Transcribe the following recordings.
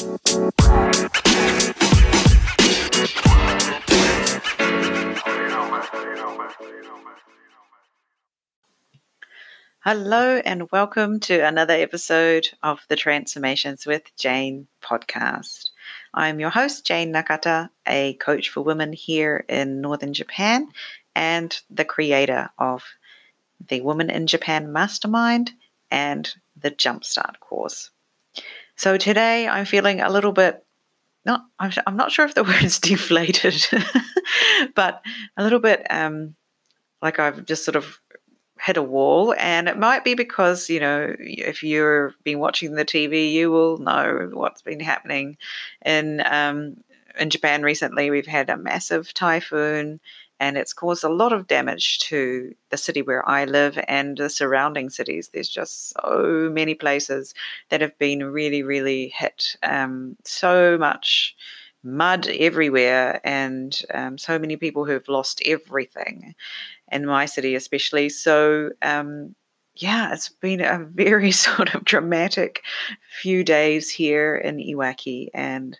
Hello, and welcome to another episode of the Transformations with Jane podcast. I'm your host, Jane Nakata, a coach for women here in northern Japan and the creator of the Women in Japan Mastermind and the Jumpstart course. So today I'm feeling a little bit not I'm, I'm not sure if the word is deflated, but a little bit um, like I've just sort of hit a wall. And it might be because, you know, if you've been watching the TV, you will know what's been happening in um, in Japan recently. We've had a massive typhoon and it's caused a lot of damage to the city where I live and the surrounding cities. There's just so many places that have been really, really hit. Um, so much mud everywhere, and um, so many people who've lost everything in my city, especially. So, um, yeah, it's been a very sort of dramatic few days here in Iwaki. And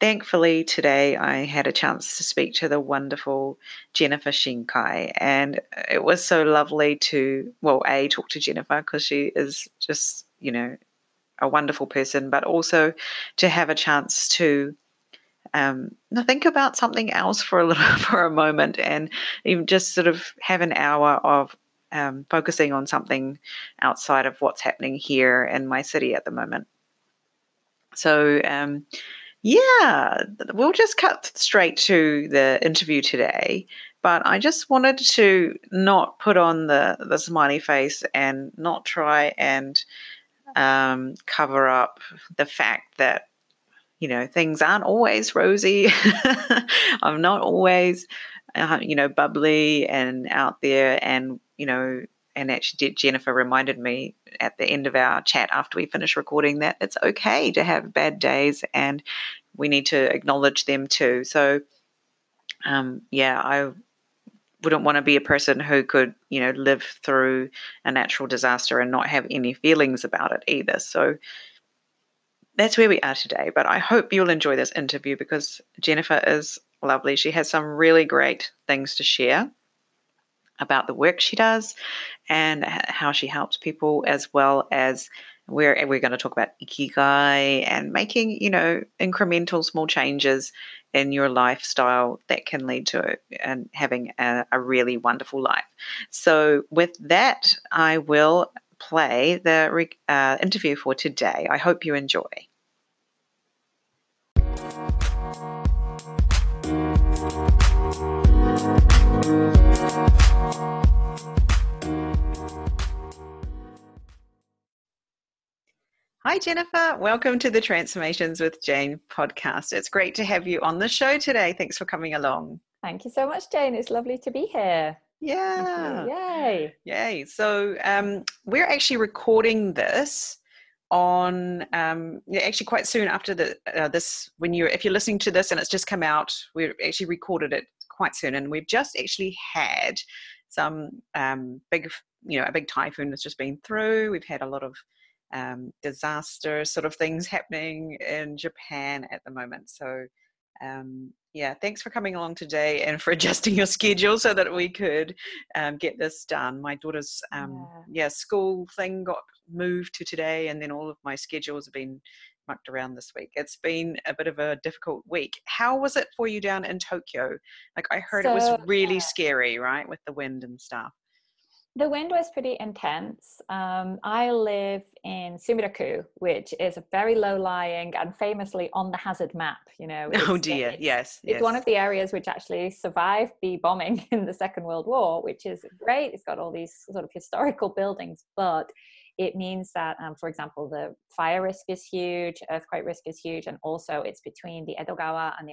thankfully, today I had a chance to speak to the wonderful Jennifer Shinkai. And it was so lovely to, well, A, talk to Jennifer because she is just, you know, a wonderful person, but also to have a chance to um, think about something else for a little for a moment and even just sort of have an hour of um, focusing on something outside of what's happening here in my city at the moment. So, um, yeah, we'll just cut straight to the interview today. But I just wanted to not put on the, the smiley face and not try and um, cover up the fact that you know, things aren't always rosy. I'm not always, uh, you know, bubbly and out there. And, you know, and actually, Jennifer reminded me at the end of our chat after we finished recording that it's okay to have bad days and we need to acknowledge them too. So, um, yeah, I wouldn't want to be a person who could, you know, live through a natural disaster and not have any feelings about it either. So, that's where we are today. But I hope you'll enjoy this interview because Jennifer is lovely. She has some really great things to share about the work she does and how she helps people, as well as we're, we're going to talk about ikigai and making, you know, incremental small changes in your lifestyle that can lead to and having a, a really wonderful life. So, with that, I will play the uh, interview for today. I hope you enjoy. Jennifer. Welcome to the Transformations with Jane podcast. It's great to have you on the show today. Thanks for coming along. Thank you so much, Jane. It's lovely to be here. Yeah. Yay. Yay. So, um, we're actually recording this on um, yeah, actually quite soon after the uh, this when you're if you're listening to this and it's just come out we actually recorded it quite soon and we've just actually had some um, big you know a big typhoon that's just been through we've had a lot of um, disaster sort of things happening in Japan at the moment. So, um, yeah, thanks for coming along today and for adjusting your schedule so that we could um, get this done. My daughter's um, yeah. yeah. school thing got moved to today, and then all of my schedules have been mucked around this week. It's been a bit of a difficult week. How was it for you down in Tokyo? Like I heard so, it was really yeah. scary, right, with the wind and stuff the wind was pretty intense. Um, I live in Sumida-ku, which is a very low lying and famously on the hazard map. You know, oh dear, it's, yes, it's yes. one of the areas which actually survived the bombing in the Second World War, which is great. It's got all these sort of historical buildings, but it means that, um, for example, the fire risk is huge, earthquake risk is huge, and also it's between the Edogawa and the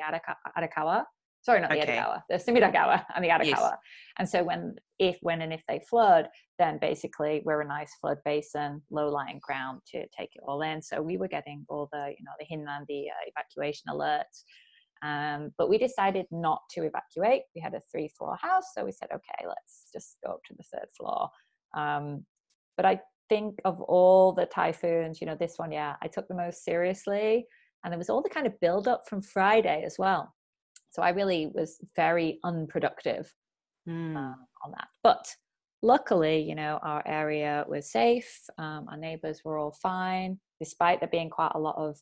Arakawa sorry, not the okay. Edogawa, the Sumidagawa and the Arakawa. Yes. And so when, if, when, and if they flood, then basically we're a nice flood basin, low-lying ground to take it all in. So we were getting all the, you know, the hinan, the uh, evacuation alerts. Um, but we decided not to evacuate. We had a three-floor house, so we said, okay, let's just go up to the third floor. Um, but I think of all the typhoons, you know, this one, yeah, I took the most seriously. And there was all the kind of build up from Friday as well. So I really was very unproductive mm. on that. But luckily, you know, our area was safe. Um, our neighbors were all fine, despite there being quite a lot of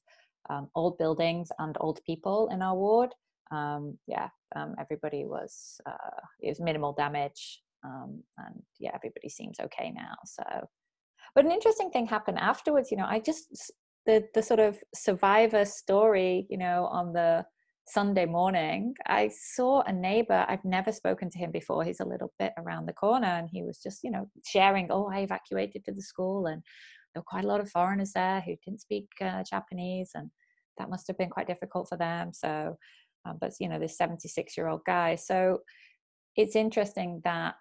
um, old buildings and old people in our ward. Um, yeah, um, everybody was, uh, it was minimal damage. Um, and yeah, everybody seems okay now. So, but an interesting thing happened afterwards. You know, I just, the, the sort of survivor story, you know, on the, Sunday morning, I saw a neighbor. I've never spoken to him before. He's a little bit around the corner, and he was just, you know, sharing, "Oh, I evacuated to the school, and there were quite a lot of foreigners there who didn't speak uh, Japanese, and that must have been quite difficult for them." So, um, but you know, this 76-year-old guy. So, it's interesting that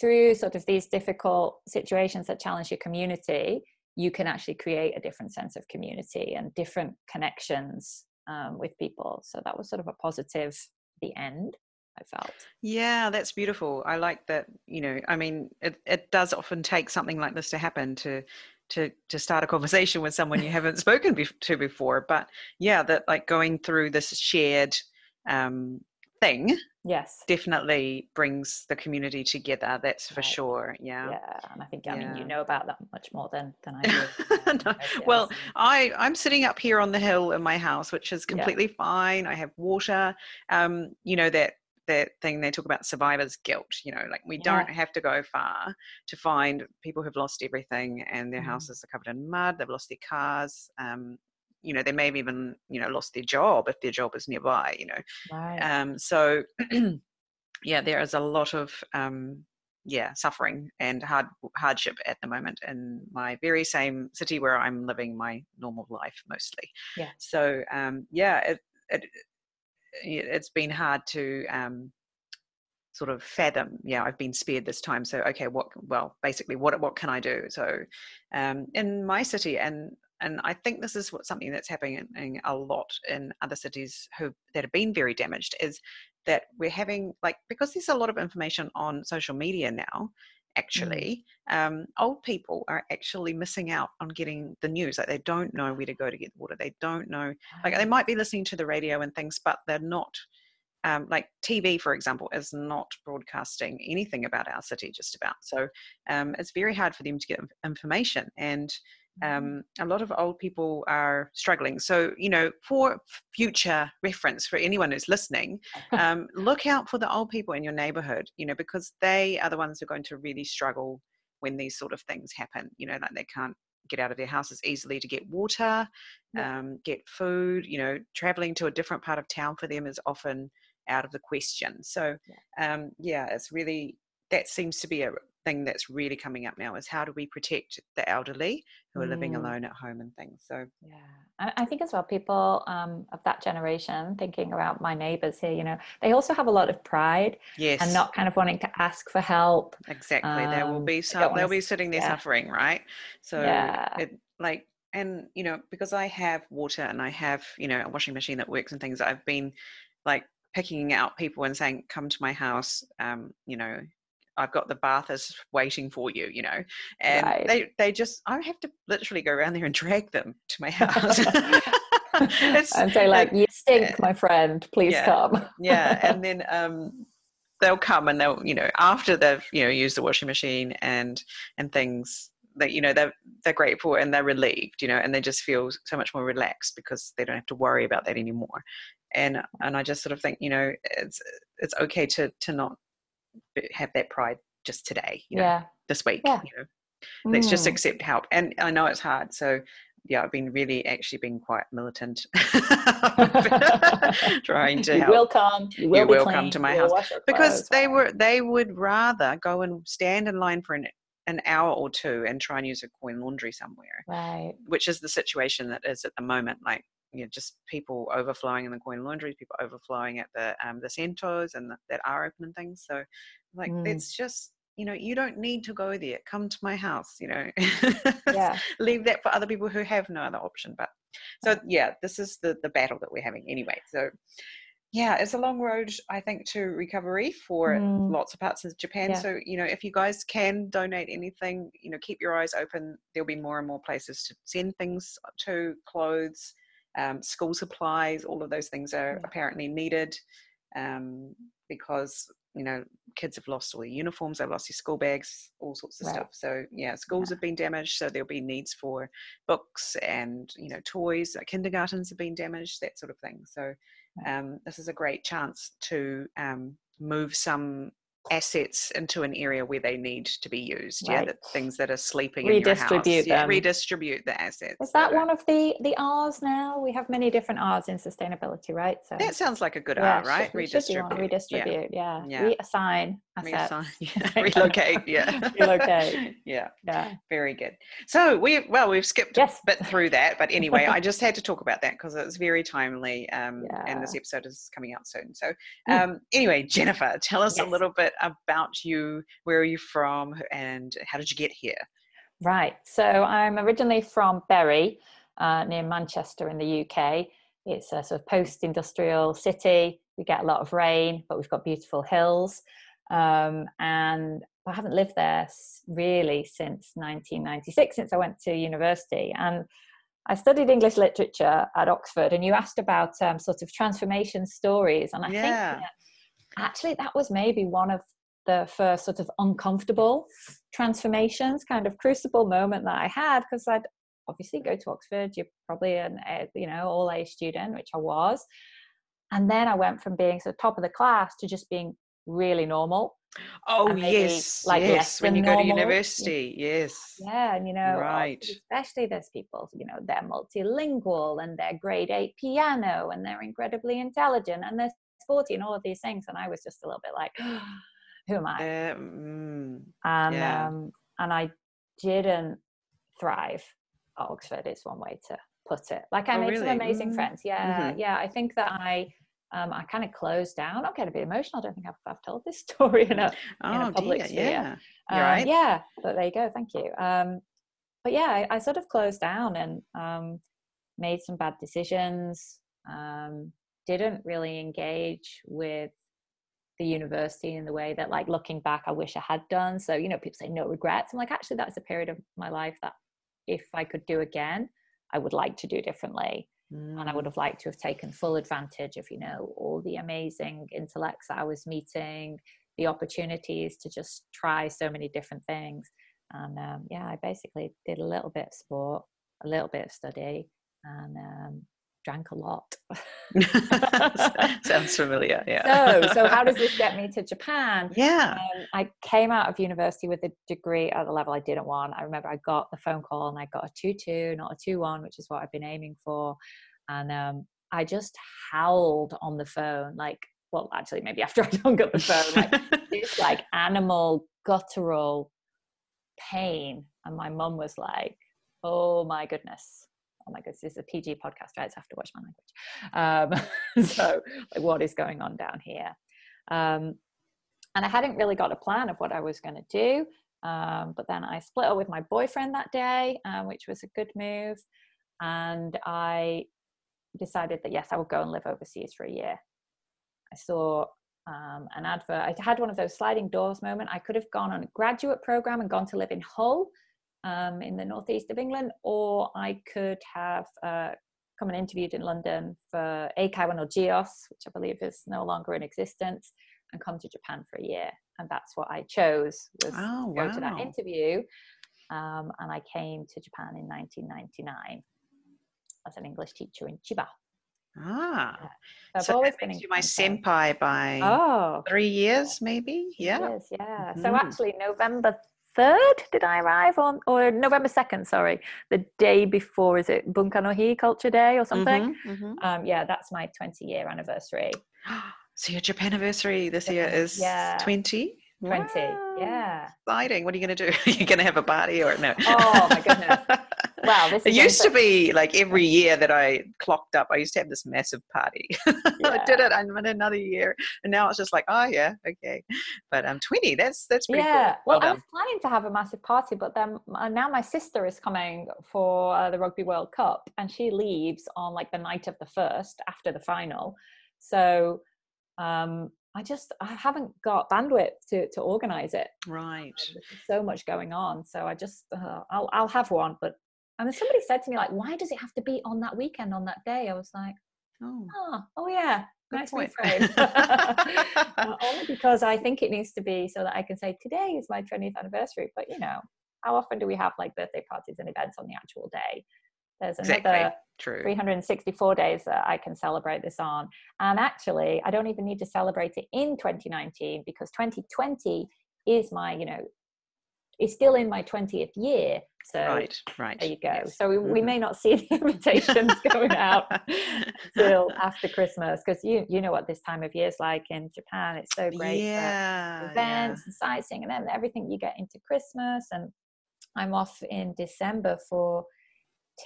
through sort of these difficult situations that challenge your community, you can actually create a different sense of community and different connections um, with people. So that was sort of a positive the end. I felt. Yeah, that's beautiful. I like that. You know, I mean, it, it does often take something like this to happen to to to start a conversation with someone you haven't spoken be- to before. But yeah, that like going through this shared um, thing yes definitely brings the community together that's for right. sure yeah yeah and i think i yeah. mean you know about that much more than than i do no. well i i'm sitting up here on the hill in my house which is completely yeah. fine i have water um you know that that thing they talk about survivor's guilt you know like we yeah. don't have to go far to find people who've lost everything and their mm. houses are covered in mud they've lost their cars um, you know they may have even you know lost their job if their job is nearby you know. Right. um, so yeah there is a lot of um, yeah suffering and hard hardship at the moment in my very same city where i'm living my normal life mostly. Yeah. So um, yeah it, it it's been hard to um, sort of fathom yeah i've been spared this time so okay what well basically what what can i do? So um, in my city and and I think this is what something that's happening a lot in other cities who that have been very damaged is that we're having like because there's a lot of information on social media now mm. actually mm. um, old people are actually missing out on getting the news like they don't know where to go to get water they don't know like they might be listening to the radio and things but they're not um, like TV, for example, is not broadcasting anything about our city, just about. So um, it's very hard for them to get information. And. Um, a lot of old people are struggling. So, you know, for future reference for anyone who's listening, um, look out for the old people in your neighborhood, you know, because they are the ones who are going to really struggle when these sort of things happen. You know, like they can't get out of their houses easily to get water, yeah. um, get food, you know, traveling to a different part of town for them is often out of the question. So, yeah, um, yeah it's really, that seems to be a thing that's really coming up now is how do we protect the elderly who are mm. living alone at home and things so yeah i think as well people um, of that generation thinking about my neighbors here you know they also have a lot of pride yes and not kind of wanting to ask for help exactly um, there will be some they'll be sitting there yeah. suffering right so yeah. it, like and you know because i have water and i have you know a washing machine that works and things i've been like picking out people and saying come to my house um, you know I've got the bathers waiting for you, you know. And right. they they just I have to literally go around there and drag them to my house. and say like, "You stink, my friend. Please yeah, come." yeah, and then um, they'll come and they'll you know after they've you know used the washing machine and and things that you know they're they're grateful and they're relieved you know and they just feel so much more relaxed because they don't have to worry about that anymore and and i just sort of think you know it's it's okay to to not have that pride just today, you know, yeah. this week. Yeah. You know, mm. let's just mm. accept help. And I know it's hard, so yeah, I've been really actually been quite militant, trying to you help. Will come. You will, you will come to my house because they were they would rather go and stand in line for an an hour or two and try and use a coin laundry somewhere. Right. Which is the situation that is at the moment. Like you know, just people overflowing in the coin laundries, people overflowing at the um, the centres and the, that are open and things. So, like, mm. it's just you know, you don't need to go there. Come to my house. You know, yeah. leave that for other people who have no other option. But so yeah, this is the the battle that we're having anyway. So yeah, it's a long road, I think, to recovery for Mm, lots of parts of Japan. yeah. So, you know, if you guys can donate anything, you know, keep your eyes open. There'll be more and more places to send things to clothes, um, school supplies, all of those things are Yeah. apparently needed um, because, you know, kids have lost all their uniforms, they've lost their school bags, all sorts of Right. stuff. So, yeah, schools have been damaged. So, there'll be needs for books and, you know, toys. Kindergartens have been damaged, that sort of thing. So, um, this is a great chance to um, move some assets into an area where they need to be used. Yeah, Right. that things that are sleeping in your house. Redistribute Yeah, them. redistribute the assets. Is that one of the the R's now? We have many different R's in sustainability, right? So That sounds like a good yeah, R, right? should, we should. Yeah. Redistribute, yeah. Yeah. Reassign. Reassign, yeah. Relocate, yeah. Relocate. yeah, Yeah. very good. So we well we've skipped Yes. a bit through that, but anyway, I just had to talk about that because it's very timely, um, and this episode is coming out soon. So Mm. um, anyway, Jennifer, tell us a little bit about you. Where are you from, and how did you get here? Right. So I'm originally from Bury, uh, near Manchester in the UK. It's a sort of post-industrial city. We get a lot of rain, but we've got beautiful hills. Um, and I haven't lived there really since 1996, since I went to university. And I studied English literature at Oxford. And you asked about um, sort of transformation stories, and I think that actually that was maybe one of the first sort of uncomfortable transformations kind of crucible moment that i had because i'd obviously go to oxford you're probably an a, you know all a student which i was and then i went from being sort of top of the class to just being really normal Oh yes, like, yes. When you go to university, yes. yeah and you know Right. especially there's people you know they're multilingual and they're grade eight piano and they're incredibly intelligent and they're sporty and all of these things and i was just a little bit like who am i Um, and Yeah. um, and I didn't thrive at Oxford. Is one way to put it. Like I Oh, made some amazing Mm. friends. Yeah, Mhm. yeah. I think that I um, I kind of closed down. I'm getting a bit emotional. I don't think I've, I've told this story in a oh public dear, sphere. yeah. Um, right. Yeah, but there you go. Thank you. Um, but yeah, I, I sort of closed down and um, made some bad decisions. Um, didn't really engage with the university in the way that, like, looking back, I wish I had done. So you know, people say no regrets. I'm like, actually, that's a period of my life that, if I could do again, I would like to do differently and I would Mm. have liked to have taken full advantage of, you know, all the amazing intellects that I was meeting, the opportunities to just try so many different things. And um, yeah, I basically did a little bit of sport, a little bit of study, and um, drank a lot. Sounds familiar. Yeah. so, so how does this get me to Japan? Yeah. Um, I came out of university with a degree at the level I didn't want. I remember I got the phone call and I got a 2 2, not a 2 1, which is what I've been aiming for. And um, I just howled on the phone, like, well, actually, maybe after I hung up the phone, like this like animal guttural pain. And my mum was like, oh my goodness. Oh my goodness, this is a PG podcast, right? So I have to watch my language. Um, so, like, what is going on down here? Um, and I hadn't really got a plan of what I was going to do. Um, but then I split up with my boyfriend that day, um, which was a good move. And I decided that yes, I would go and live overseas for a year. I saw um, an advert. I had one of those sliding doors moment. I could have gone on a graduate program and gone to live in Hull um, in the northeast of England, or I could have uh, come and interviewed in London for Eikaiwan or GEOS, which I believe is no longer in existence, and come to Japan for a year. And that's what I chose was Oh, go to that interview. Um, and I came to Japan in 1999 as an English teacher in Chiba. Ah. So I've always been you my senpai by Oh, three years, maybe. Yeah. is, yeah. So Mhm. actually, November 3rd, did I arrive on, or November 2nd, sorry, the day before, is it Bunka no Hi Culture Day or something? Mhm, mhm. Um, yeah, that's my 20 year anniversary. So your Japan anniversary this year is yeah. 20? 20, Wow. yeah. Exciting. What are you going to do? are You're going to have a party or no? Oh, my goodness. Wow, this It used to be like every year that I clocked up, I used to have this massive party. I did it I'm in another year, and now it's just like, oh yeah, okay. But I'm um, twenty. That's that's pretty yeah, cool. well, I was planning to have a massive party, but then uh, now my sister is coming for uh, the Rugby World Cup, and she leaves on like the night of the first after the final. So um, I just I haven't got bandwidth to to organize it. Right. Um, so much going on. So I just uh, I'll I'll have one, but and then somebody said to me like, why does it have to be on that weekend on that day? I was like, oh, oh, oh yeah, Good nice point. reframe. Only because I think it needs to be so that I can say today is my 20th anniversary. But you know, how often do we have like birthday parties and events on the actual day? There's exactly. another True. 364 days that I can celebrate this on. And actually, I don't even need to celebrate it in 2019 because 2020 is my, you know, is still in my 20th year. So right. Right. there you go. Yes. So we, we Mhm. may not see the invitations going out until after Christmas because you you know what this time of year is like in Japan. It's so great. Yeah. events and sightseeing and then everything you get into Christmas. And I'm off in December for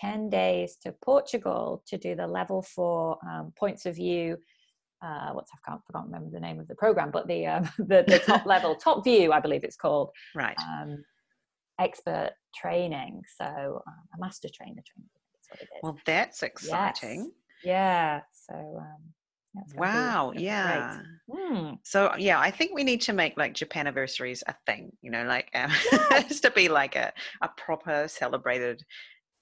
10 days to Portugal to do the level four um, points of view. Uh, what's I can't, remember the name of the program, but the um, the, the top level, top view, I believe it's called, Right. um, expert training. So um, a master trainer training. That's what it is. Well, that's exciting. yeah. So um, yeah, it's gonna be- Wow. Yeah. Hmm. So yeah, I think we need to make like Japan anniversaries a thing. You know, like um, Yeah. just to be like a, a proper celebrated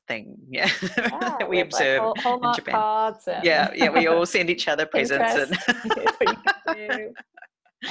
thing. Yeah, Yeah, that we like, observe. Hall- Hallmark Japan. cards. And Yeah, yeah, we all send each other presents and Pinterest is what you can do.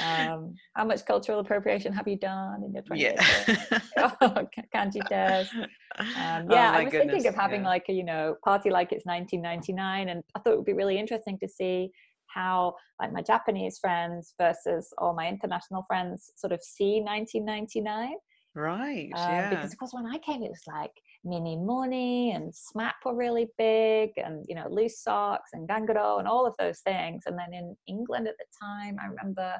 um, how much cultural appropriation have you done in your 20s yeah. years? oh, kanji test. Um, Oh, yeah, my I was goodness, thinking of having yeah. like a you know party like it's 1999, and I thought it would be really interesting to see how like my Japanese friends versus all my international friends sort of see 1999. right. Um, yeah. Because of course, when I came, it was like Minimoni and SMAP were really big, and you know loose socks and ganguro and all of those things. And then in England at the time, I remember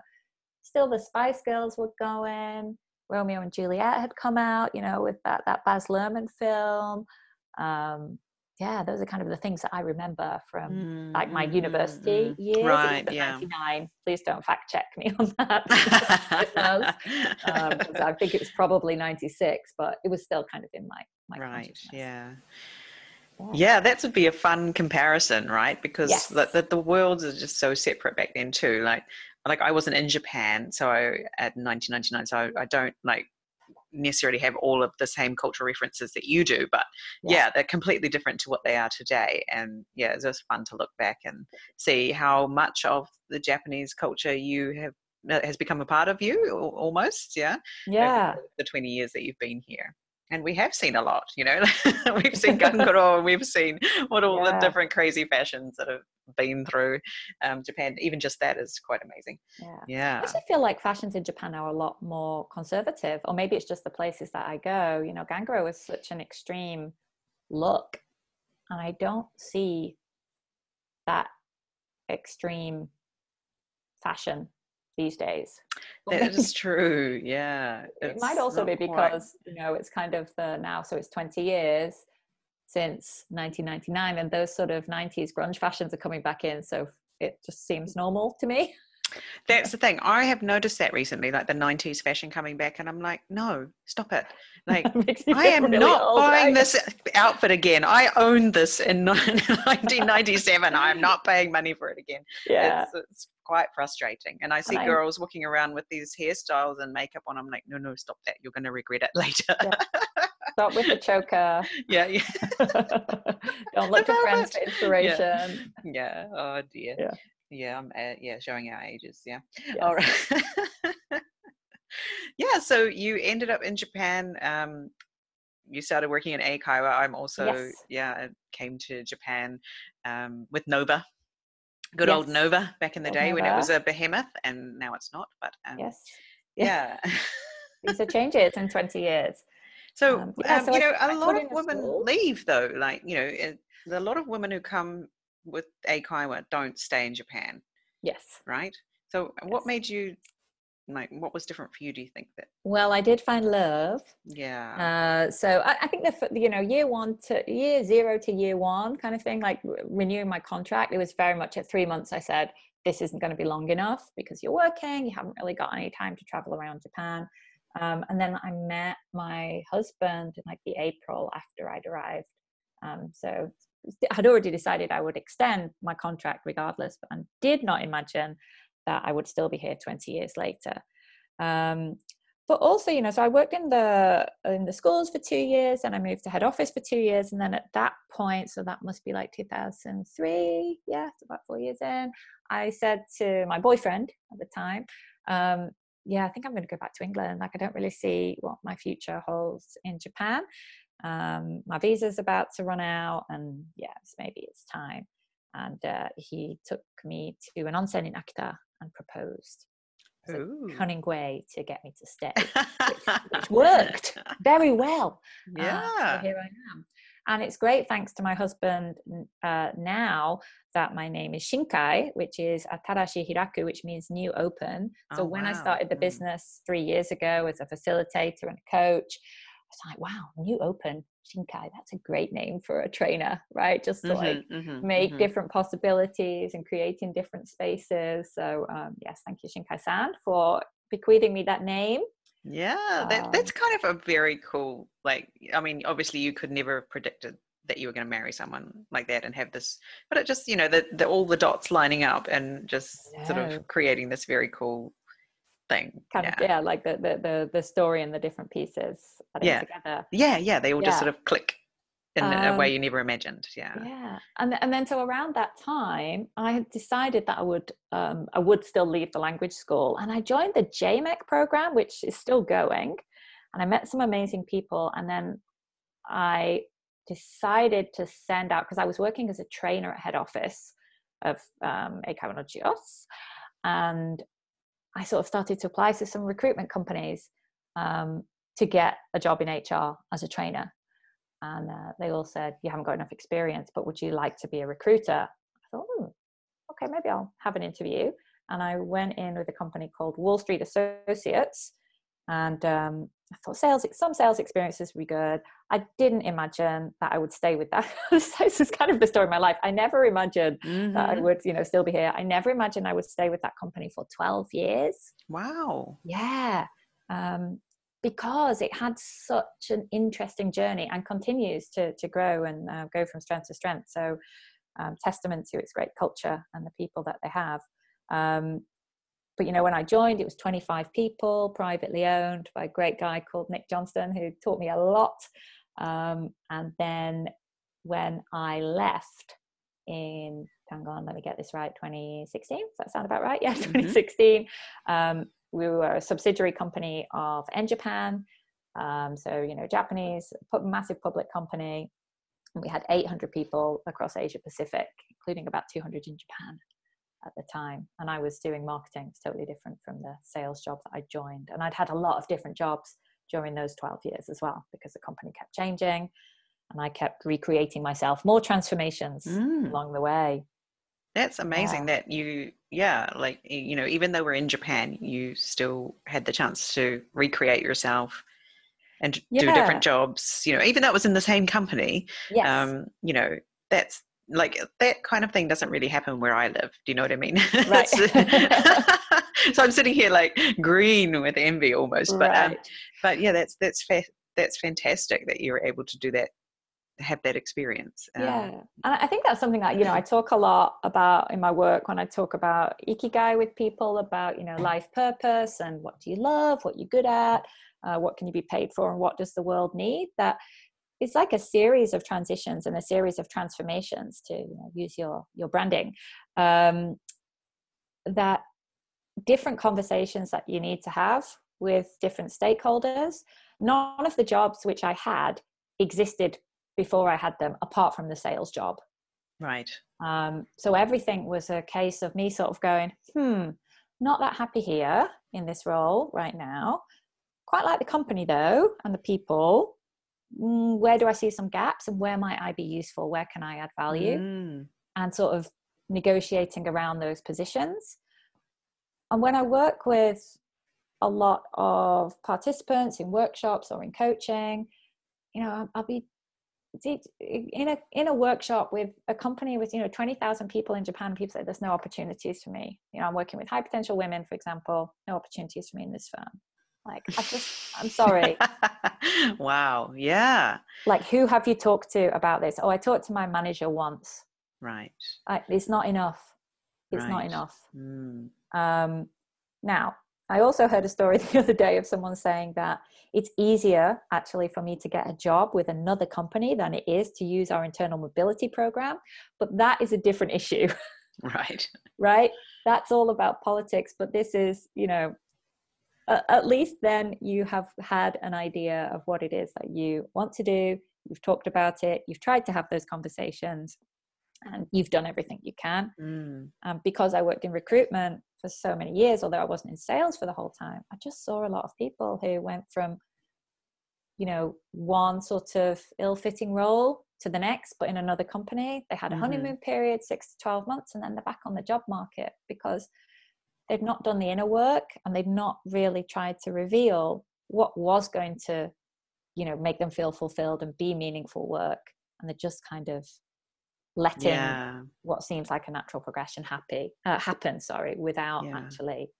still the Spice Girls were going. Romeo and Juliet had come out, you know, with that that Baz Luhrmann film. Um, yeah, those are kind of the things that I remember from like my Mm, mm, university mm, mm. years. Right. Yeah. 99. Please don't fact check me on that. um, I think it was probably 96, but it was still kind of in my, my right. Yeah. Yeah. That would be a fun comparison, right? Because Yes. the, the, the worlds are just so separate back then too. Like, like I wasn't in Japan, so I, at 1999, so I, I don't like necessarily have all of the same cultural references that you do, but Yeah. yeah. they're completely different to what they are today. And yeah, it's just fun to look back and see how much of the Japanese culture you have has become a part of you almost, yeah Yeah. the 20 years that you've been here. And we have seen a lot, you know. we've seen Ganguro we've seen what all Yeah. the different crazy fashions that have been through um, Japan. Even just that is quite amazing. Yeah. I Yeah. actually feel like fashions in Japan are a lot more conservative, or maybe it's just the places that I go. You know, Ganguro is such an extreme look, and I don't see that extreme fashion these days. That is true. Yeah. it might also be not quite- because you know it's kind of the now so it's 20 years since 1999 and those sort of 90s grunge fashions are coming back in so it just seems normal to me That's the thing. I have noticed that recently, like the 90s fashion coming back, and I'm like, no, stop it. Like, It makes me I am really not old, buying right? this outfit again. I owned this in 1997. I am not paying money for it again. yeah It's, it's quite frustrating. And I see I- girls walking around with these hairstyles and makeup on. I'm like, no, no, stop that. You're going to regret it later. Yeah. start with the choker yeah, yeah, don't look to friends for inspiration yeah. Oh dear. Yeah. Yeah, I'm uh, yeah showing our ages. Yeah. Yes. All right. yeah. So you ended up in Japan. Um, you started working in Eikaiwa. I'm also Yes. yeah I came to Japan um, with Nova. Good old Nova back in the Old day when it was a behemoth, and now it's not. But um, yes yeah. these are changes in 20 years So, Um, yeah, um, so you I- know, I a put lot of women leave though. Like, you know, it, a lot of women who come with Eikaiwa don't stay in Japan, yes right? So, what made you like? What was different for you? Do you think that? well i did find love Yeah. Uh, so I, I think the you know year one to year zero to year one kind of thing, like renewing my contract, it was very much at three months. I said this isn't going to be long enough because you're working, you haven't really got any time to travel around Japan. Um, and then I met my husband in like the April after I'd arrived. Um, so had already decided I would extend my contract regardless, but I did not imagine that I would still be here 20 years later. Um, but also, you know, so I worked in the in the schools for two years, and I moved to head office for two years, and then at that point, so that must be like 2003, yeah, about four years in. I said to my boyfriend at the time, um, yeah, I think I'm going to go back to England. Like, I don't really see what my future holds in Japan. Um, my visa's about to run out, and yes, maybe it's time. And uh, he took me to an onsen in Akita and proposed. a cunning way to get me to stay, which, which worked very well. Yeah. Uh, so here I am. And it's great, thanks to my husband uh, now, that my name is Shinkai, which is Atarashi Hiraku, which means new open. So Oh, when I started the Mm. business three years ago as a facilitator and a coach, was like, wow, new open, Shinkai, that's a great name for a trainer, right? Just to like Mhm, mhm, make mhm. different possibilities and creating different spaces. So um, yes, thank you, Shinkai San, for bequeathing me that name. Yeah, that Um, that's kind of a very cool. Like, I mean, obviously, you could never have predicted that you were going to marry someone like that and have this, but it just, you know, the, the all the dots lining up and just sort of creating this very cool thing. Kind yeah. of yeah, like the, the the the story and the different pieces Yeah. together. yeah, yeah, they all just sort of click in a way Um, you never imagined. Yeah. yeah and and then so around that time i had decided that i would um, i would still leave the language school and i joined the jmec program which is still going and i met some amazing people and then i decided to send out because i was working as a trainer at head office of um, GEOS, and i sort of started to apply to some recruitment companies um, to get a job in hr as a trainer. And uh, they all said you haven't got enough experience but would you like to be a recruiter? I thought hmm, okay maybe i'll have an interview. And i went in with a company called wall street associates and um, i thought sales some sales experiences would be good i didn't imagine that i would stay with that this is kind of the story of my life i never imagined that i Mhm. would you know still be here i never imagined i would stay with that company for 12 years Wow. yeah, um, because it had such an interesting journey and continues to to grow and uh, go from strength to strength. So, um, testament to its great culture and the people that they have. Um, but you know, when I joined, it was 25 people, privately owned by a great guy called Nick Johnston, who taught me a lot. Um, and then when I left in, hang on, let me get this right, 2016. Does that sound about right? Yeah, 2016. Um, we were a subsidiary company of Japan. Um, so, you know, Japanese, massive public company. And we had 800 people across Asia Pacific, including about 200 in Japan at the time. And I was doing marketing. It's totally different from the sales job that I joined. And I'd had a lot of different jobs during those 12 years as well, because the company kept changing and I kept recreating myself, more transformations Mm. along the way. That's amazing Yeah. that you, yeah, like, you know, even though we're in Japan, you still had the chance to recreate yourself and d- do different jobs, you know, even though it was in the same company, Yes. um, you know, that's like that kind of thing doesn't really happen where I live. Do you know what I mean? Right. So I'm sitting here like green with envy almost, but, um, but yeah, that's, that's, fa- that's fantastic that you were able to do that, have that experience. Um, yeah and i think that's something that you know i talk a lot about in my work when i talk about ikigai with people about you know life purpose and what do you love what you're good at uh, what can you be paid for and what does the world need that it's like a series of transitions and a series of transformations to you know, use your your branding um, that different conversations that you need to have with different stakeholders none of the jobs which i had existed before I had them, apart from the sales job. Right. Um, so everything was a case of me sort of going, hmm, not that happy here in this role right now. Quite like the company though, and the people. Mm, where do I see some gaps and where might I be useful? Where can I add value? Mm. And sort of negotiating around those positions. And when I work with a lot of participants in workshops or in coaching, you know, I'll- be in a in a workshop with a company with you know 20,000 people in Japan people say there's no opportunities for me you know I'm working with high potential women for example no opportunities for me in this firm Like, I just, I'm sorry. wow. Yeah. Like, who have you talked to about this? Oh, I talked to my manager once. Right. I, it's not enough. It's right. not enough. Mm. Um, now, I also heard a story the other day of someone saying that it's easier actually for me to get a job with another company than it is to use our internal mobility program. But that is a different issue. Right. right? That's all about politics. But this is, you know, at least then you have had an idea of what it is that you want to do. You've talked about it. You've tried to have those conversations and you've done everything you can. Mm. Um, because I worked in recruitment for so many years, although I wasn't in sales for the whole time, I just saw a lot of people who went from, you know, one sort of ill fitting role to the next, but in another company. They had a Mhm. honeymoon period, six to 12 months, and then they're back on the job market because they've not done the inner work and they've not really tried to reveal what was going to, you know, make them feel fulfilled and be meaningful work. And they're just kind of letting Yeah. what seems like a natural progression happy uh, happen sorry without Yeah. actually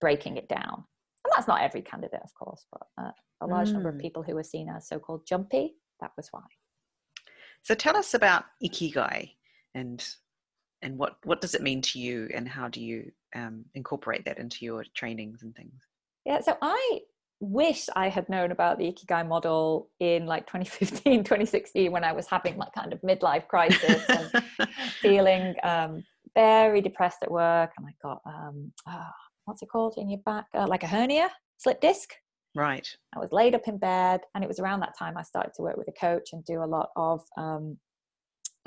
breaking it down and that's not every candidate of course but uh, a large number of Mm. people who are seen as so-called jumpy that was why So tell us about ikigai and and what what does it mean to you and how do you um, incorporate that into your trainings and things? yeah so i wish i had known about the ikigai model in like 2015 2016 when i was having like kind of midlife crisis and feeling um, very depressed at work and i got um, uh, what's it called in your back uh, like a hernia slip disc right. I was laid up in bed, and it was around that time I started to work with a coach and do a lot of um,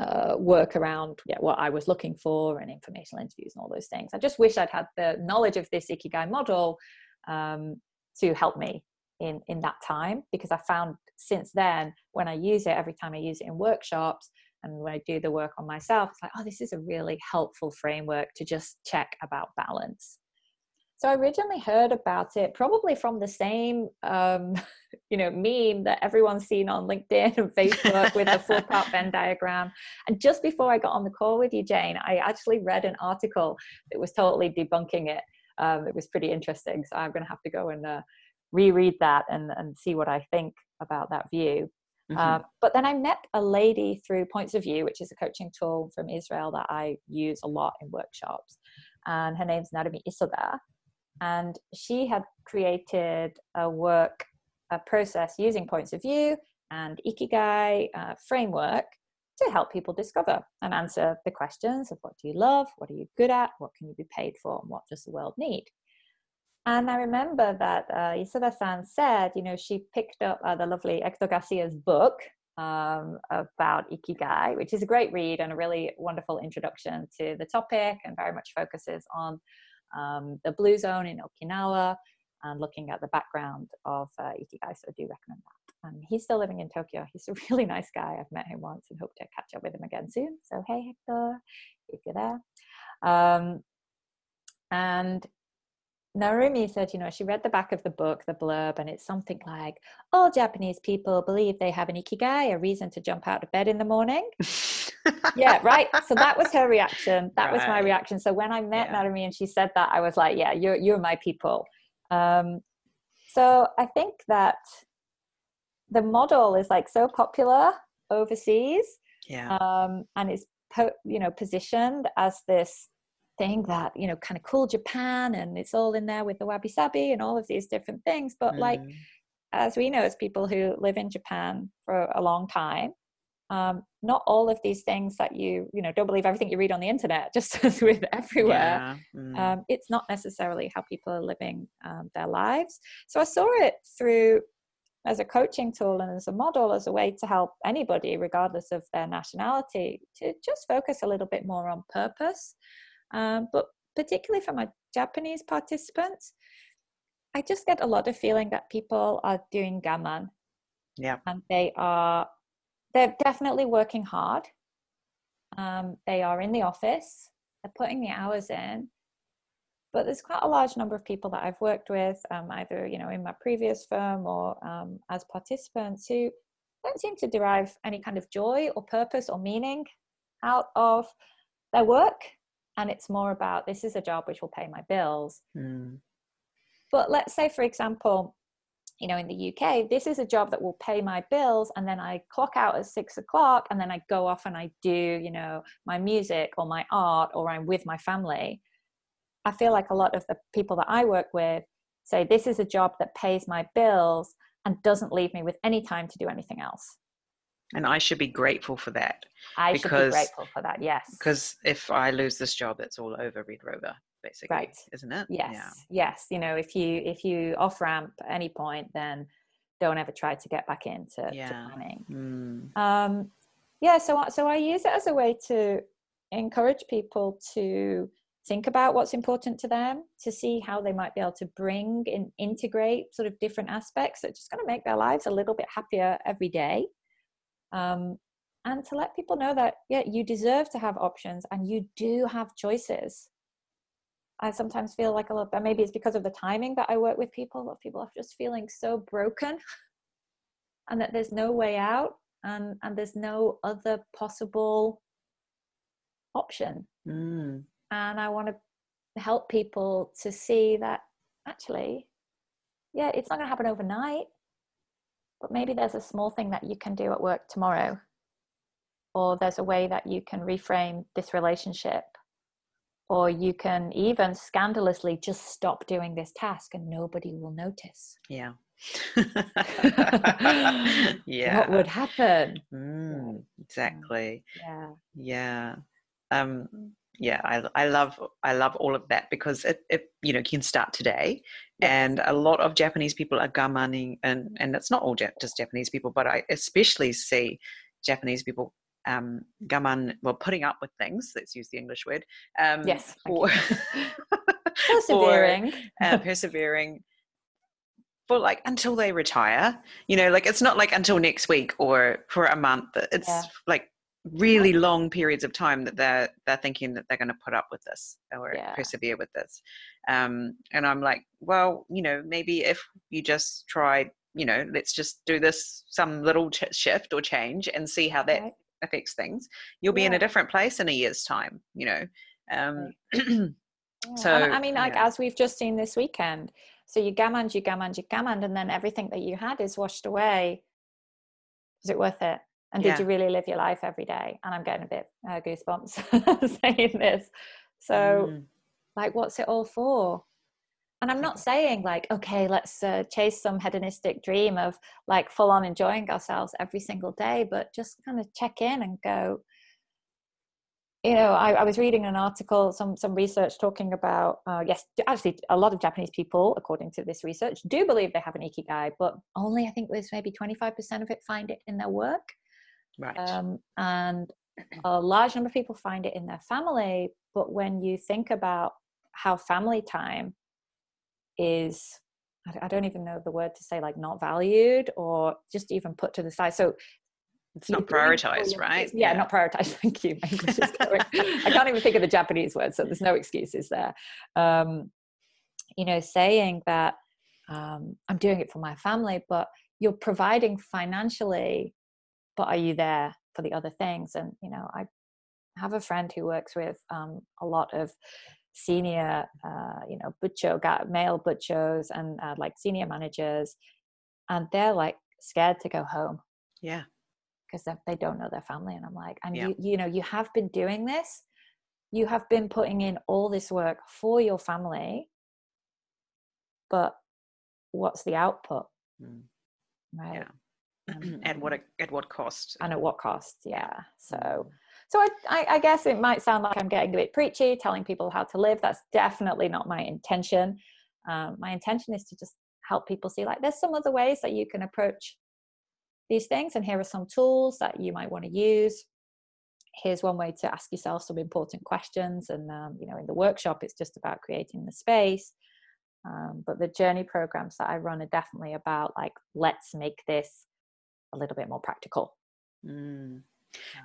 uh, work around yeah, what I was looking for and informational interviews and all those things. I just wish I'd had the knowledge of this Ikigai model um, to help me in in that time because I found since then when I use it every time I use it in workshops and when I do the work on myself, it's like oh this is a really helpful framework to just check about balance. So I originally heard about it probably from the same, um, you know, meme that everyone's seen on LinkedIn and Facebook with the four-part Venn diagram. And just before I got on the call with you, Jane, I actually read an article that was totally debunking it. Um, it was pretty interesting. So I'm going to have to go and uh, reread that and, and see what I think about that view. Mhm. Um, but then I met a lady through Points of View, which is a coaching tool from Israel that I use a lot in workshops. And her name's Narumi Isoda and she had created a work a process using points of view and ikigai uh, framework to help people discover and answer the questions of what do you love what are you good at what can you be paid for and what does the world need. And i remember that uh, Isoda-san said you know she picked up uh, the lovely hector garcia's book um, about ikigai which is a great read and a really wonderful introduction to the topic and very much focuses on um, the Blue Zone in Okinawa and looking at the background of uh, Ikigai. So I do recommend that. And he's still living in Tokyo. He's a really nice guy. I've met him once and hope to catch up with him again soon. So hey Hector, if you're there. Um, and Narumi said, you know, she read the back of the book, the blurb, and it's something like, all Japanese people believe they have an ikigai, a reason to jump out of bed in the morning. yeah, right. So that was her reaction. That was my reaction. So when I met Yeah. Narumi and she said that, I was like, yeah, you're you're my people. Um, so I think that the model is like so popular overseas, yeah. um, and it's po- you know positioned as this thing that you know kind of cool Japan, and it's all in there with the wabi sabi and all of these different things. But like Mm. as we know as people who live in japan for a long time um, not all of these things that you you know don't believe everything you read on the internet just as with everywhere Yeah. Mm. um, it's not necessarily how people are living um, their lives so i saw it through as a coaching tool and as a model as a way to help anybody regardless of their nationality to just focus a little bit more on purpose um, but particularly for my japanese participants I just get a lot of feeling that people are doing gaman yeah. and they are they're definitely working hard. Um, they are in the office, they're putting the hours in, but there's quite a large number of people that I've worked with, um, either you know in my previous firm or um, as participants, who don't seem to derive any kind of joy or purpose or meaning out of their work, and it's more about this is a job which will pay my bills Mm. but let's say for example you know in the uk this is a job that will pay my bills and then i clock out at six o'clock and then i go off and i do you know my music or my art or i'm with my family i feel like a lot of the people that i work with say this is a job that pays my bills and doesn't leave me with any time to do anything else and I should be grateful for that. I because, should be grateful for that. Yes. Because if I lose this job, it's all over Red Rover, basically. Right. Isn't it? Yes. Yeah. Yes. You know, if you if you off ramp at any point, then don't ever try to get back into yeah. planning. Mm. Um, yeah. So so I use it as a way to encourage people to think about what's important to them to see how they might be able to bring and integrate sort of different aspects that just going to make their lives a little bit happier every day um, and to let people know that yeah you deserve to have options and you do have choices i sometimes feel like a lot but maybe it's because of the timing that i work with people that people are just feeling so broken and that there's no way out and and there's no other possible option mm. and i want to help people to see that actually yeah it's not going to happen overnight but maybe there's a small thing that you can do at work tomorrow or there's a way that you can reframe this relationship or you can even scandalously just stop doing this task and nobody will notice. Yeah. Yeah what would happen? Mm, exactly. Yeah. Yeah. Um yeah I, I love i love all of that because it, it you know can start today. Yes. and a lot of japanese people are gamaning and and it's not all just japanese people but i especially see japanese people um gaman well putting up with things let's use the english word um yes for persevering for, uh, persevering for like until they retire you know like it's not like until next week or for a month it's yeah. like really long periods of time that they're they're thinking that they're going to put up with this or yeah. persevere with this um, and i'm like well you know maybe if you just try you know let's just do this some little ch- shift or change and see how that right. Affects things you'll be yeah. in a different place in a year's time you know um, so and, i mean like as we've just seen this weekend so you gammoned you gammoned you gammoned and then everything that you had is washed away. Is it worth it? And yeah. did you really live your life every day? And i'm getting a bit uh, goosebumps saying this. So mm. like what's it all for and i'm not saying like okay let's uh, chase some hedonistic dream of like full on enjoying ourselves every single day but just kind of check in and go you know I, I was reading an article some some research talking about uh, yes actually a lot of japanese people according to this research do believe they have an ikigai but only i think there's maybe 25% of it find it in their work Right. Um, and a large number of people find it in their family. But when you think about how family time is, I don't even know the word to say, like not valued or just even put to the side. So it's not prioritized, right? Yeah, yeah, not prioritized. Thank you. I can't even think of the Japanese word, so there's no excuses there. Um, you know, saying that um, I'm doing it for my family, but you're providing financially but are you there for the other things and you know i have a friend who works with um, a lot of senior uh, you know butcher male butchers and uh, like senior managers and they're like scared to go home. Yeah. Because they don't know their family and i'm like and yeah. you you know you have been doing this. You have been putting in all this work for your family but what's the output? Mm. right. Yeah. At what at what cost. and at what cost yeah. So mm. So I, I, I guess it might sound like i'm getting a bit preachy telling people how to live that's definitely not my intention um, my intention is to just help people see like there's some other ways that you can approach these things and here are some tools that you might want to use here's one way to ask yourself some important questions and um, you know in the workshop it's just about creating the space um, but the journey programs that i run are definitely about like let's make this a little bit more practical. Mm.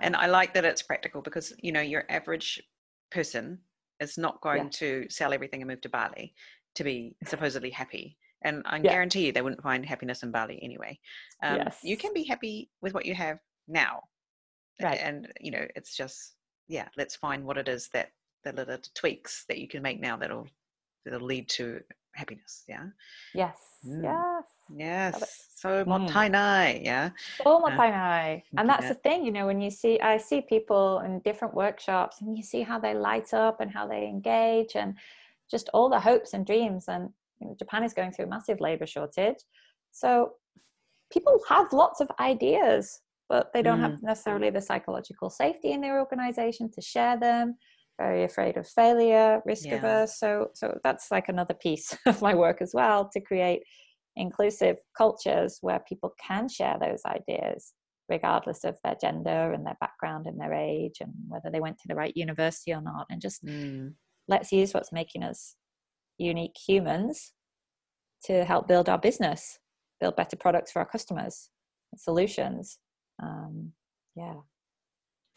And I like that it's practical because you know your average person is not going yeah. to sell everything and move to Bali to be supposedly happy. And I yeah. guarantee you they wouldn't find happiness in Bali anyway. Um, yes. You can be happy with what you have now. Right. And, you know, it's just, yeah, let's find what it is that the little tweaks that you can make now that'll, that'll lead to happiness. Yeah. Yes. Mm. Yes. Yes. So mottainai. Yeah. So mottainai. Uh, and that's yeah. the thing, you know, when you see, I see people in different workshops and you see how they light up and how they engage and just all the hopes and dreams. And you know, Japan is going through a massive labor shortage. So people have lots of ideas, but they don't mm. have necessarily the psychological safety in their organization to share them very afraid of failure, risk yeah. averse. So, so that's like another piece of my work as well to create inclusive cultures where people can share those ideas, regardless of their gender and their background and their age and whether they went to the right university or not. And just mm. let's use what's making us unique humans to help build our business, build better products for our customers, solutions. Um, yeah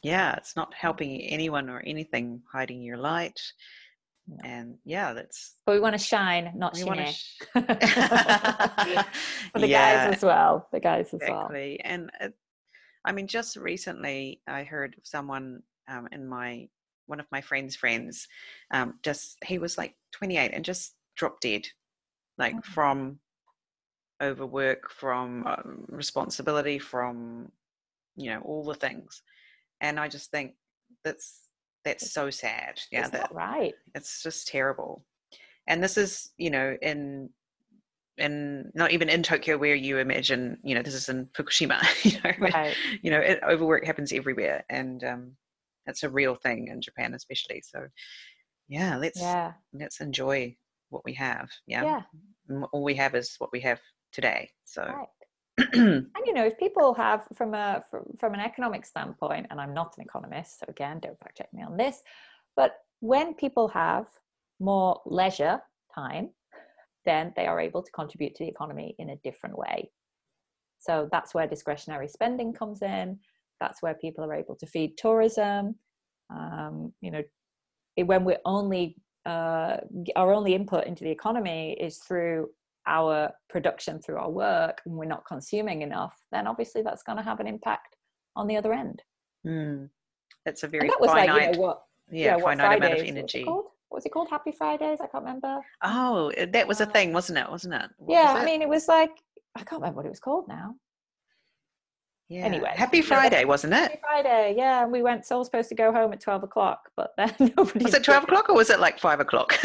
yeah it's not helping anyone or anything hiding your light and yeah that's but we want to shine not shine sh- for the yeah, guys as well the guys as exactly. well and uh, i mean just recently i heard someone um, in my one of my friends friends um, just he was like 28 and just dropped dead like oh. from overwork from um, responsibility from you know all the things and I just think that's that's so sad. Yeah, that right. It's just terrible. And this is, you know, in in not even in Tokyo where you imagine, you know, this is in Fukushima. You know, right. you know, it, overwork happens everywhere, and um, it's a real thing in Japan, especially. So, yeah, let's yeah. let's enjoy what we have. Yeah, yeah. all we have is what we have today. So. Right and you know if people have from a from, from an economic standpoint and i'm not an economist so again don't fact check me on this but when people have more leisure time then they are able to contribute to the economy in a different way. So that's where discretionary spending comes in. That's where people are able to feed tourism. Um, you know when we're only uh, our only input into the economy is through our production through our work and we're not consuming enough, then obviously that's going to have an impact on the other end. Mm. It's a very that was finite, like, you know, what, yeah, yeah finite amount of energy. What's it called? Happy Fridays? I can't remember. Oh, that was a uh, thing, wasn't it? Wasn't it? What yeah, was it? I mean, it was like I can't remember what it was called now. Yeah. Anyway, Happy Friday, wasn't it? Happy Friday, yeah. And we went. So I was supposed to go home at twelve o'clock, but then nobody. Was it twelve o'clock or was it like five o'clock?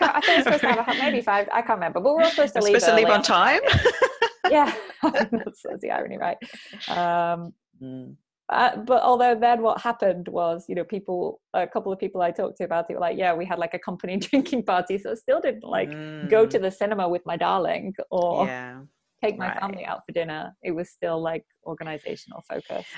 I, can't, I think was supposed to have a, maybe five. I can't remember, but we're all supposed to leave. Supposed to leave on time. yeah, that's, that's, the irony, right? Um, mm. uh, but although then what happened was, you know, people, a couple of people I talked to about it were like, yeah, we had like a company drinking party, so I still didn't like mm. go to the cinema with my darling or. Yeah take my right. family out for dinner. It was still like organizational focus.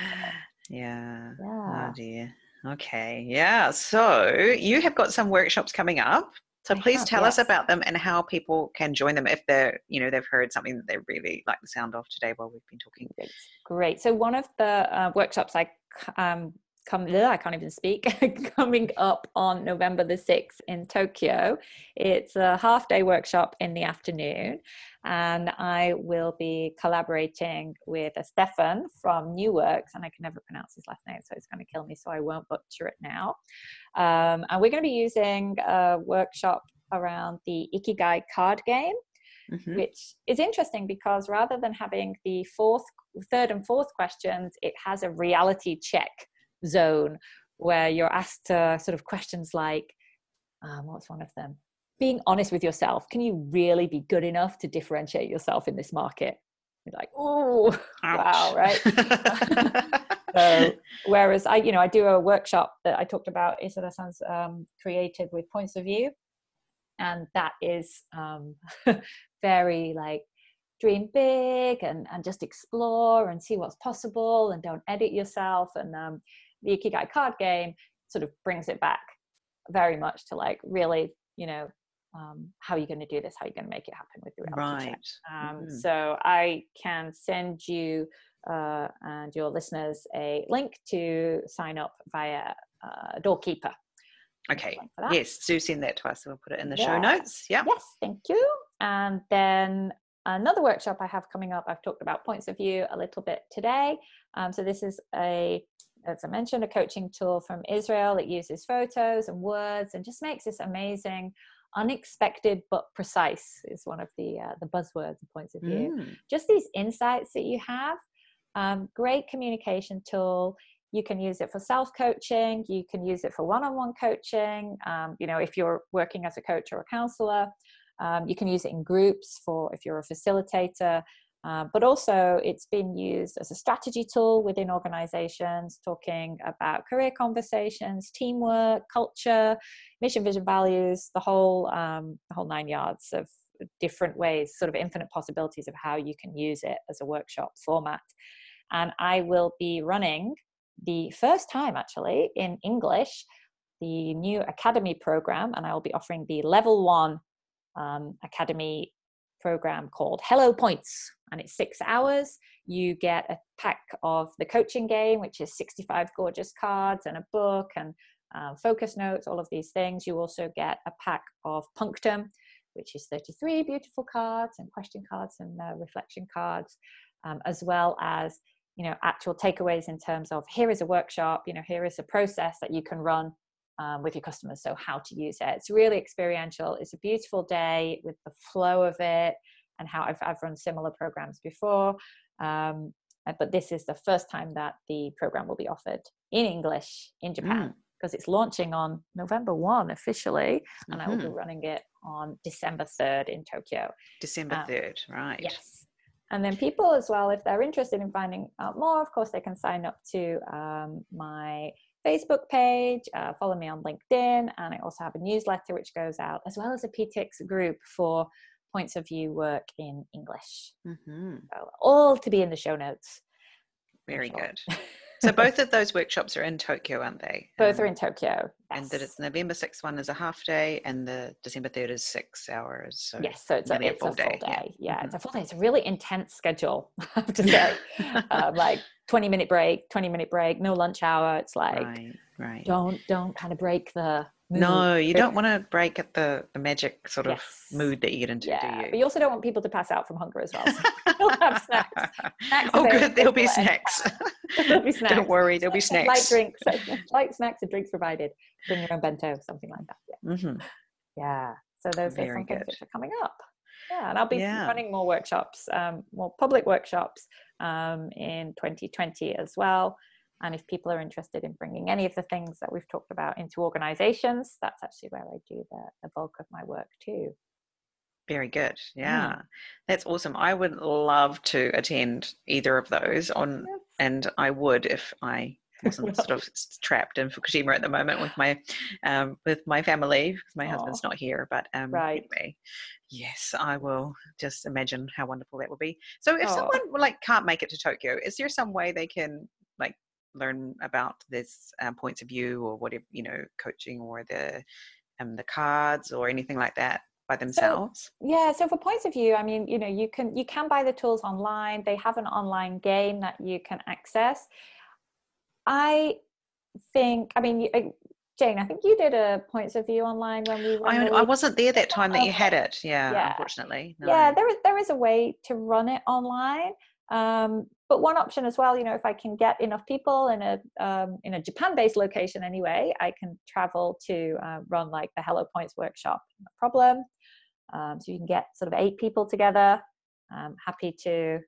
Yeah. yeah. Oh dear. Okay. Yeah. So you have got some workshops coming up. So please have, tell yes. us about them and how people can join them if they're, you know, they've heard something that they really like the sound of today while we've been talking. Great. So one of the uh, workshops I um, come I can't even speak coming up on November the 6th in Tokyo. It's a half day workshop in the afternoon and I will be collaborating with a Stefan from New Works and I can never pronounce his last name so it's going to kill me so I won't butcher it now. Um, and we're going to be using a workshop around the Ikigai card game. Mm-hmm. Which is interesting because rather than having the fourth, third, and fourth questions, it has a reality check zone where you're asked uh, sort of questions like, um, what's one of them? Being honest with yourself. Can you really be good enough to differentiate yourself in this market? You're like, oh, wow, right? so, whereas I, you know, I do a workshop that I talked about, Isada San's um, created with Points of You. And that is um, very like dream big and, and just explore and see what's possible and don't edit yourself. And um, the ikigai card game sort of brings it back very much to like really you know um, how are you going to do this how are you going to make it happen with the reality right. check um, mm-hmm. so i can send you uh, and your listeners a link to sign up via uh, doorkeeper. Okay. yes do send that to us we'll put it in the yeah. show notes. Yeah. Yes thank you. And then another workshop i have coming up i've talked about Points of You a little bit today. Um, so this is a as I mentioned, a coaching tool from Israel. It uses photos and words and just makes this amazing unexpected but precise is one of the uh, the buzzwords and Points of You. Mm. Just these insights that you have, um, great communication tool. You can use it for self coaching. You can use it for one on one coaching. Um, you know, if you're working as a coach or a counselor, um, you can use it in groups for if you're a facilitator. Uh, but also, it's been used as a strategy tool within organizations, talking about career conversations, teamwork, culture, mission, vision, values, the whole, um, the whole nine yards of different ways, sort of infinite possibilities of how you can use it as a workshop format. And I will be running the first time actually in English the new academy program, and I will be offering the level one um, academy program called Hello Points, and it's six hours. You get a pack of the coaching game, which is 65 gorgeous cards and a book and uh, focus notes, all of these things. You also get a pack of Punctum, which is 33 beautiful cards and question cards and uh, reflection cards, um, as well as you know actual takeaways in terms of here is a workshop you know here is a process that you can run um, with your customers so how to use it it's really experiential it's a beautiful day with the flow of it and how i've, I've run similar programs before um, but this is the first time that the program will be offered in english in japan Mm. because it's launching on november 1 officially and i will be Mhm. running it on december 3rd in tokyo December Um, 3rd, right. Yes. And then people as well, if they're interested in finding out more, of course, they can sign up to um, my Facebook page, uh, follow me on LinkedIn, and I also have a newsletter which goes out, as well as a PTX group for Points of You work in English. hmm So all to be in the show notes. Very sure. good. So both of those workshops are in Tokyo, aren't they? Both are Um, in Tokyo. Yes. And the Yes. November 6th one is a half day, and the December 3rd is six hours. So Yes, so it's a, it's a full day. yeah. Yeah, it's a full day. It's a really intense schedule, I have to say. um, like 20 minute break, 20 minute break, no lunch hour. It's like, right, right. don't don't kind of break the. No, you don't want to break at the, the magic sort of Yes. mood that you get into, yeah do but you? you also don't want people to pass out from hunger as well so you'll have snacks Snacks oh, good. There'll be snacks. there'll be snacks Don't worry, there'll be snacks. light drinks light snacks and drinks provided bring your own bento something like that yeah hmm yeah so those are Very some things good. which are coming up yeah and i'll be Yeah. running more workshops um, more public workshops um, in 2020 as well and if people are interested in bringing any of the things that we've talked about into organizations that's actually where i do the, the bulk of my work too Very good. Mm. Yeah. That's awesome. I would love to attend either of those on Yes. and I would if I wasn't sort of trapped in Fukushima at the moment with my um, with my family because my husband's not here. But um, Right. anyway, yes, I will just imagine how wonderful that would be. So if Aw. someone like can't make it to Tokyo, is there some way they can like learn about this um, Points of You or whatever you know, coaching or the um, the cards or anything like that by themselves? yeah so for Points of You i mean you know you can you can buy the tools online they have an online game that you can access i think i mean you- uh, jane i think you did a Points of You online when we I, I wasn't there that time that you had it. Yeah, Yeah. unfortunately. yeah no. there is there is a way to run it online um, but one option as well you know if i can get enough people in a um, in a japan based location anyway i can travel to uh, run like the hello points workshop no problem. Um, so you can get sort of eight people together. Um, happy to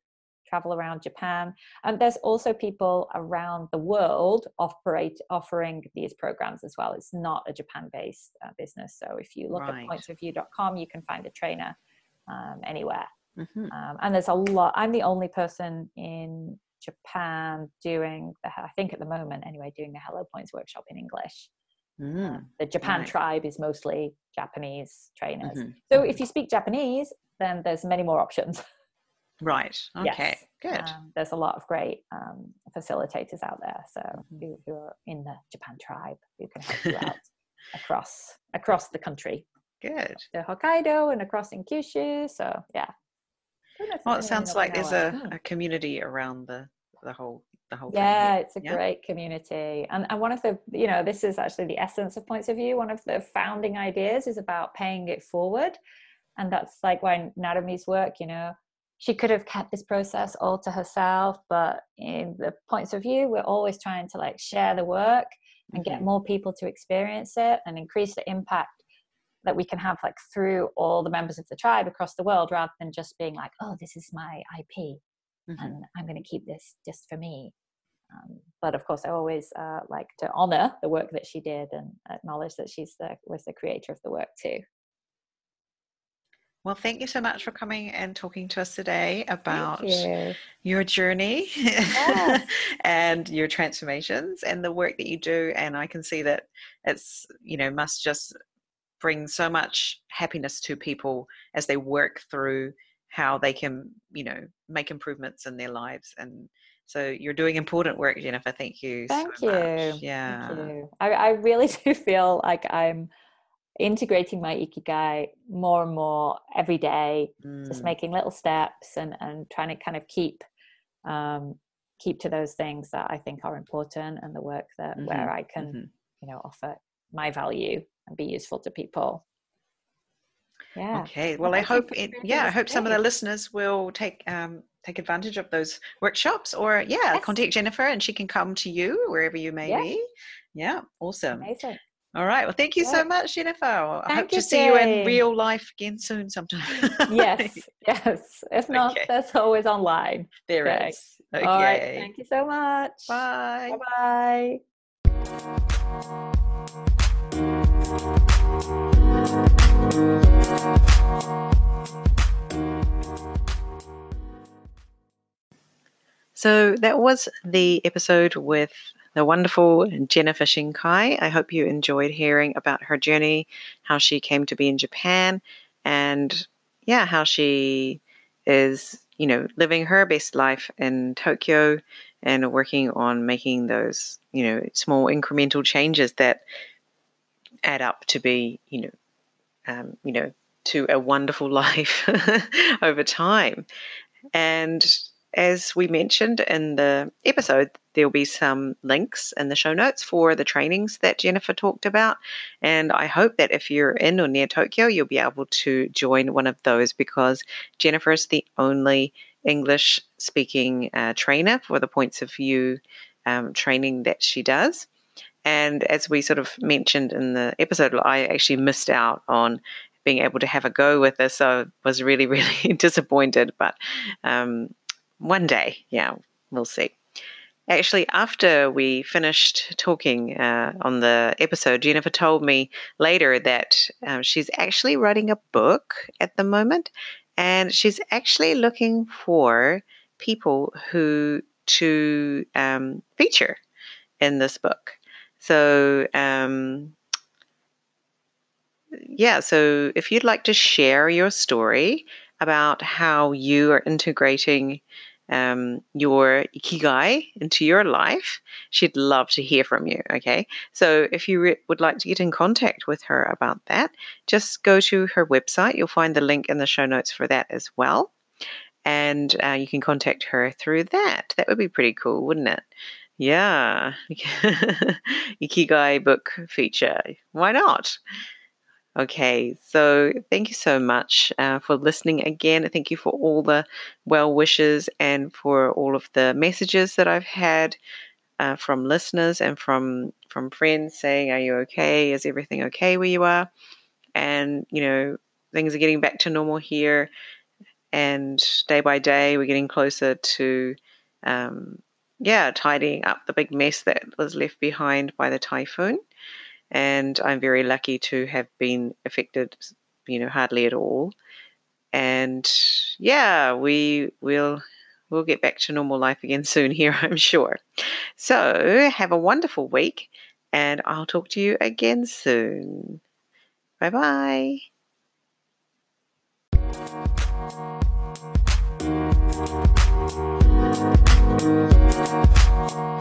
travel around japan. And there's also people around the world operate offering these programs as well. It's not a japan based uh, business. So if you look Right. at pointsofyou.com you can find a trainer um, anywhere Mhm. um, and there's a lot i'm the only person in japan doing the i think at the moment anyway doing the hello points workshop in english Mm, Um, the japan right. tribe is mostly japanese trainers mhm. so if you speak japanese then there's many more options Right. Okay. Yes. Good. um, there's a lot of great um, facilitators out there so Mhm. who, who are in the japan tribe who can help you out across across the country Good. to hokkaido and across in kyushu so yeah Don't know if Well, it there's anyone in sounds like there's a, a community around the the whole the whole thing yeah it's a Yeah. great community. And, and one of the you know this is actually the essence of Points of You. One of the founding ideas is about paying it forward. And that's like why Narumi's work you know she could have kept this process all to herself but in the Points of You we're always trying to like share the work and get Mhm. more people to experience it and increase the impact that we can have like through all the members of the tribe across the world rather than just being like oh this is my ip mm-hmm. and i'm going to keep this just for me um, but of course i always uh, like to honor the work that she did and acknowledge that she's the was the creator of the work too well, thank you so much for coming and talking to us today about you. your journey yes. and your transformations and the work that you do. And I can see that it's, you know, must just bring so much happiness to people as they work through how they can, you know, make improvements in their lives. And so you're doing important work, Jennifer. Thank you. Thank so you. Much. Yeah. Thank you. I, I really do feel like I'm integrating my ikigai more and more every day mm. just making little steps and and trying to kind of keep um keep to those things that i think are important and the work that mm-hmm. where i can mm-hmm. you know offer my value and be useful to people yeah okay well i hope it yeah i hope some of the listeners will take um take advantage of those workshops or yeah yes. contact jennifer and she can come to you wherever you may be yeah awesome Amazing. All right. Well, thank you so much, Jennifer. I hope to see you in real life again soon sometime. yes. Yes. If not, okay. that's always online. There okay. is. Okay. All right. Thank you so much. Bye. Bye So that was the episode with the wonderful Jennifer Shinkai. I hope you enjoyed hearing about her journey, how she came to be in Japan, and yeah, how she is, you know, living her best life in Tokyo and working on making those, you know, small incremental changes that add up to be, you know, um, you know, to a wonderful life over time. And as we mentioned in the episode, there'll be some links in the show notes for the trainings that Jennifer talked about. And I hope that if you're in or near Tokyo, you'll be able to join one of those because Jennifer is the only English speaking uh, trainer for the Points of You um, training that she does. And as we sort of mentioned in the episode, I actually missed out on being able to have a go with this. So I was really, really disappointed. But um, one day. Yeah, we'll see. Actually, after we finished talking uh, on the episode, Jennifer told me later that um, she's actually writing a book at the moment, and she's actually looking for people who to um, feature in this book. So, um, yeah, so if you'd like to share your story about how you are integrating um, your ikigai into your life, she'd love to hear from you. Okay. So if you re- would like to get in contact with her about that, just go to her website. You'll find the link in the show notes for that as well. And uh, you can contact her through that. That would be pretty cool, wouldn't it? Yeah. Ikigai book feature. Why not? Okay, so thank you so much uh, for listening again. Thank you for all the well wishes and for all of the messages that I've had uh, from listeners and from from friends saying, "Are you okay? Is everything okay where you are?" And you know, things are getting back to normal here, and day by day we're getting closer to, um, yeah, tidying up the big mess that was left behind by the typhoon and I'm very lucky to have been affected, you know, hardly at all. And yeah, we will we'll get back to normal life again soon here, I'm sure. So have a wonderful week, and I'll talk to you again soon. Bye bye. Thank you. Thank you.